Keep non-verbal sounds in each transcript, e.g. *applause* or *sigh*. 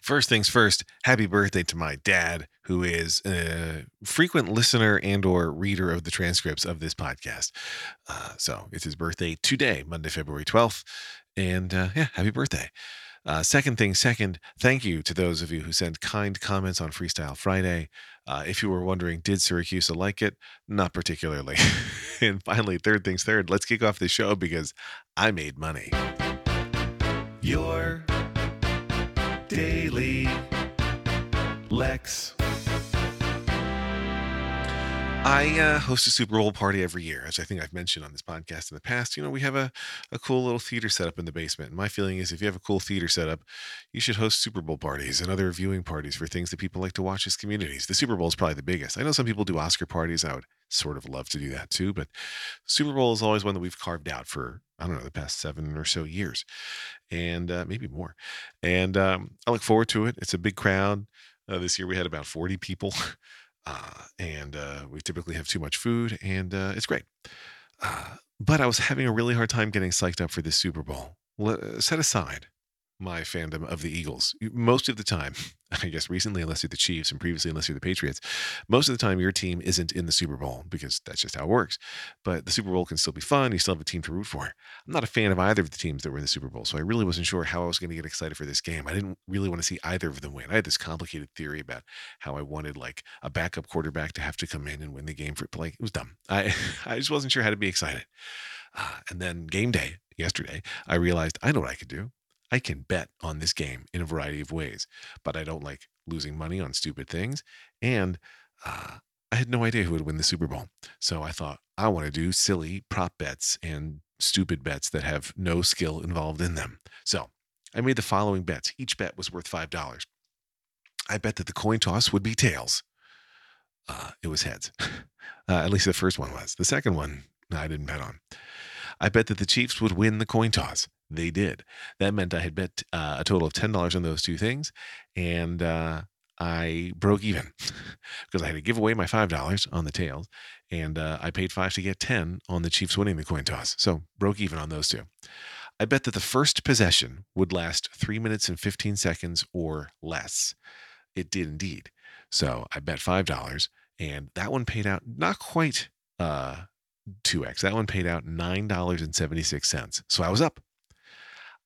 First things first, happy birthday to my dad, who is a frequent listener and or reader of the transcripts of this podcast. Uh, so it's his birthday today, Monday, February 12th. And uh, yeah, happy birthday. Uh, second thing, second, thank you to those of you who sent kind comments on Freestyle Friday. Uh, if you were wondering, did Syracuse like it? Not particularly. *laughs* and finally, third things third, let's kick off the show because I made money. Your Daily Lex. I uh, host a Super Bowl party every year, as I think I've mentioned on this podcast in the past. You know, we have a, a cool little theater set up in the basement. And my feeling is if you have a cool theater set up, you should host Super Bowl parties and other viewing parties for things that people like to watch as communities. The Super Bowl is probably the biggest. I know some people do Oscar parties. I would sort of love to do that too, but Super Bowl is always one that we've carved out for, I don't know, the past seven or so years and uh, maybe more. And um, I look forward to it. It's a big crowd. Uh, this year we had about 40 people. *laughs* Uh, and uh, we typically have too much food, and uh, it's great. Uh, but I was having a really hard time getting psyched up for this Super Bowl. Set aside my fandom of the Eagles. Most of the time, *laughs* I guess recently, unless you're the Chiefs, and previously, unless you're the Patriots, most of the time your team isn't in the Super Bowl because that's just how it works. But the Super Bowl can still be fun. You still have a team to root for. I'm not a fan of either of the teams that were in the Super Bowl, so I really wasn't sure how I was going to get excited for this game. I didn't really want to see either of them win. I had this complicated theory about how I wanted like a backup quarterback to have to come in and win the game for like it was dumb. I *laughs* I just wasn't sure how to be excited. Uh, and then game day yesterday, I realized I know what I could do. I can bet on this game in a variety of ways, but I don't like losing money on stupid things. And uh, I had no idea who would win the Super Bowl. So I thought, I want to do silly prop bets and stupid bets that have no skill involved in them. So I made the following bets. Each bet was worth $5. I bet that the coin toss would be tails. Uh, it was heads. *laughs* uh, at least the first one was. The second one, I didn't bet on. I bet that the Chiefs would win the coin toss they did. That meant I had bet uh, a total of $10 on those two things. And uh, I broke even *laughs* because I had to give away my $5 on the tails. And uh, I paid five to get 10 on the Chiefs winning the coin toss. So broke even on those two. I bet that the first possession would last three minutes and 15 seconds or less. It did indeed. So I bet $5 and that one paid out not quite uh, 2x. That one paid out $9.76. So I was up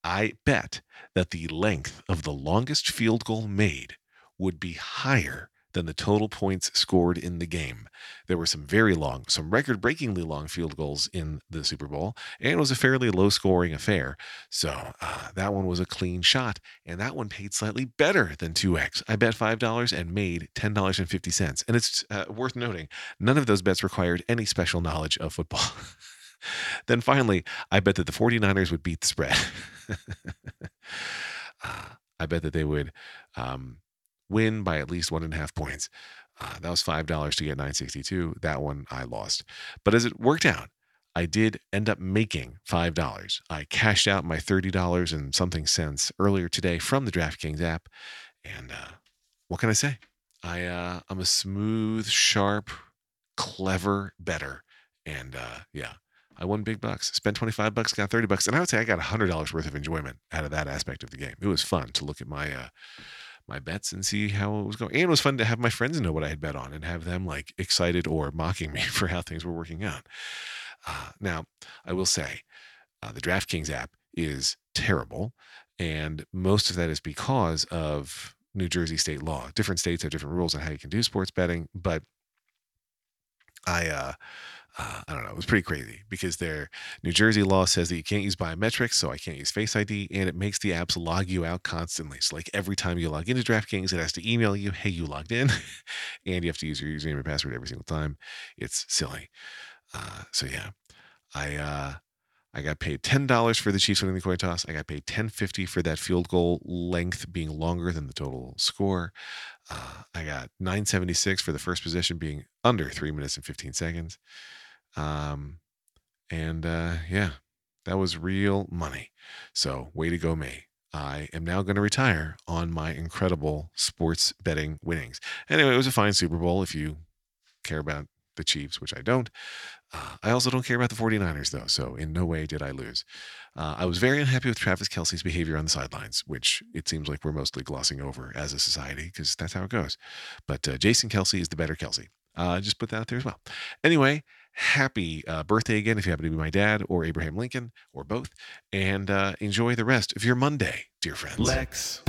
I bet that the length of the longest field goal made would be higher than the total points scored in the game. There were some very long, some record breakingly long field goals in the Super Bowl, and it was a fairly low scoring affair. So uh, that one was a clean shot, and that one paid slightly better than 2x. I bet $5 and made $10.50. And it's uh, worth noting, none of those bets required any special knowledge of football. *laughs* *laughs* then finally, I bet that the 49ers would beat the spread. *laughs* uh, I bet that they would um, win by at least one and a half points. Uh, that was five dollars to get 962. That one I lost, but as it worked out, I did end up making five dollars. I cashed out my thirty dollars and something cents earlier today from the DraftKings app, and uh, what can I say? I uh, I'm a smooth, sharp, clever better, and uh, yeah, I won big bucks. Spent 25 bucks, got 30 bucks. And I would say I got $100 worth of enjoyment out of that aspect of the game. It was fun to look at my uh, my bets and see how it was going. And it was fun to have my friends know what I had bet on and have them like excited or mocking me *laughs* for how things were working out. Uh, now, I will say uh, the DraftKings app is terrible. And most of that is because of New Jersey state law. Different states have different rules on how you can do sports betting. But I, uh, uh, I don't know. It was pretty crazy because their New Jersey law says that you can't use biometrics, so I can't use Face ID, and it makes the apps log you out constantly. So, like every time you log into DraftKings, it has to email you, "Hey, you logged in," *laughs* and you have to use your username and password every single time. It's silly. Uh, so yeah, I uh, I got paid ten dollars for the Chiefs winning the coin toss. I got paid ten fifty for that field goal length being longer than the total score. Uh, I got nine seventy six for the first position being under three minutes and fifteen seconds. Um, and uh, yeah, that was real money. So, way to go, me. I am now going to retire on my incredible sports betting winnings. Anyway, it was a fine Super Bowl if you care about the Chiefs, which I don't. Uh, I also don't care about the 49ers, though, so in no way did I lose. Uh, I was very unhappy with Travis Kelce's behavior on the sidelines, which it seems like we're mostly glossing over as a society because that's how it goes. But uh, Jason Kelce is the better Kelsey. Uh, just put that out there as well. Anyway, happy uh, birthday again if you happen to be my dad or Abraham Lincoln or both. And uh, enjoy the rest of your Monday, dear friends. Lex.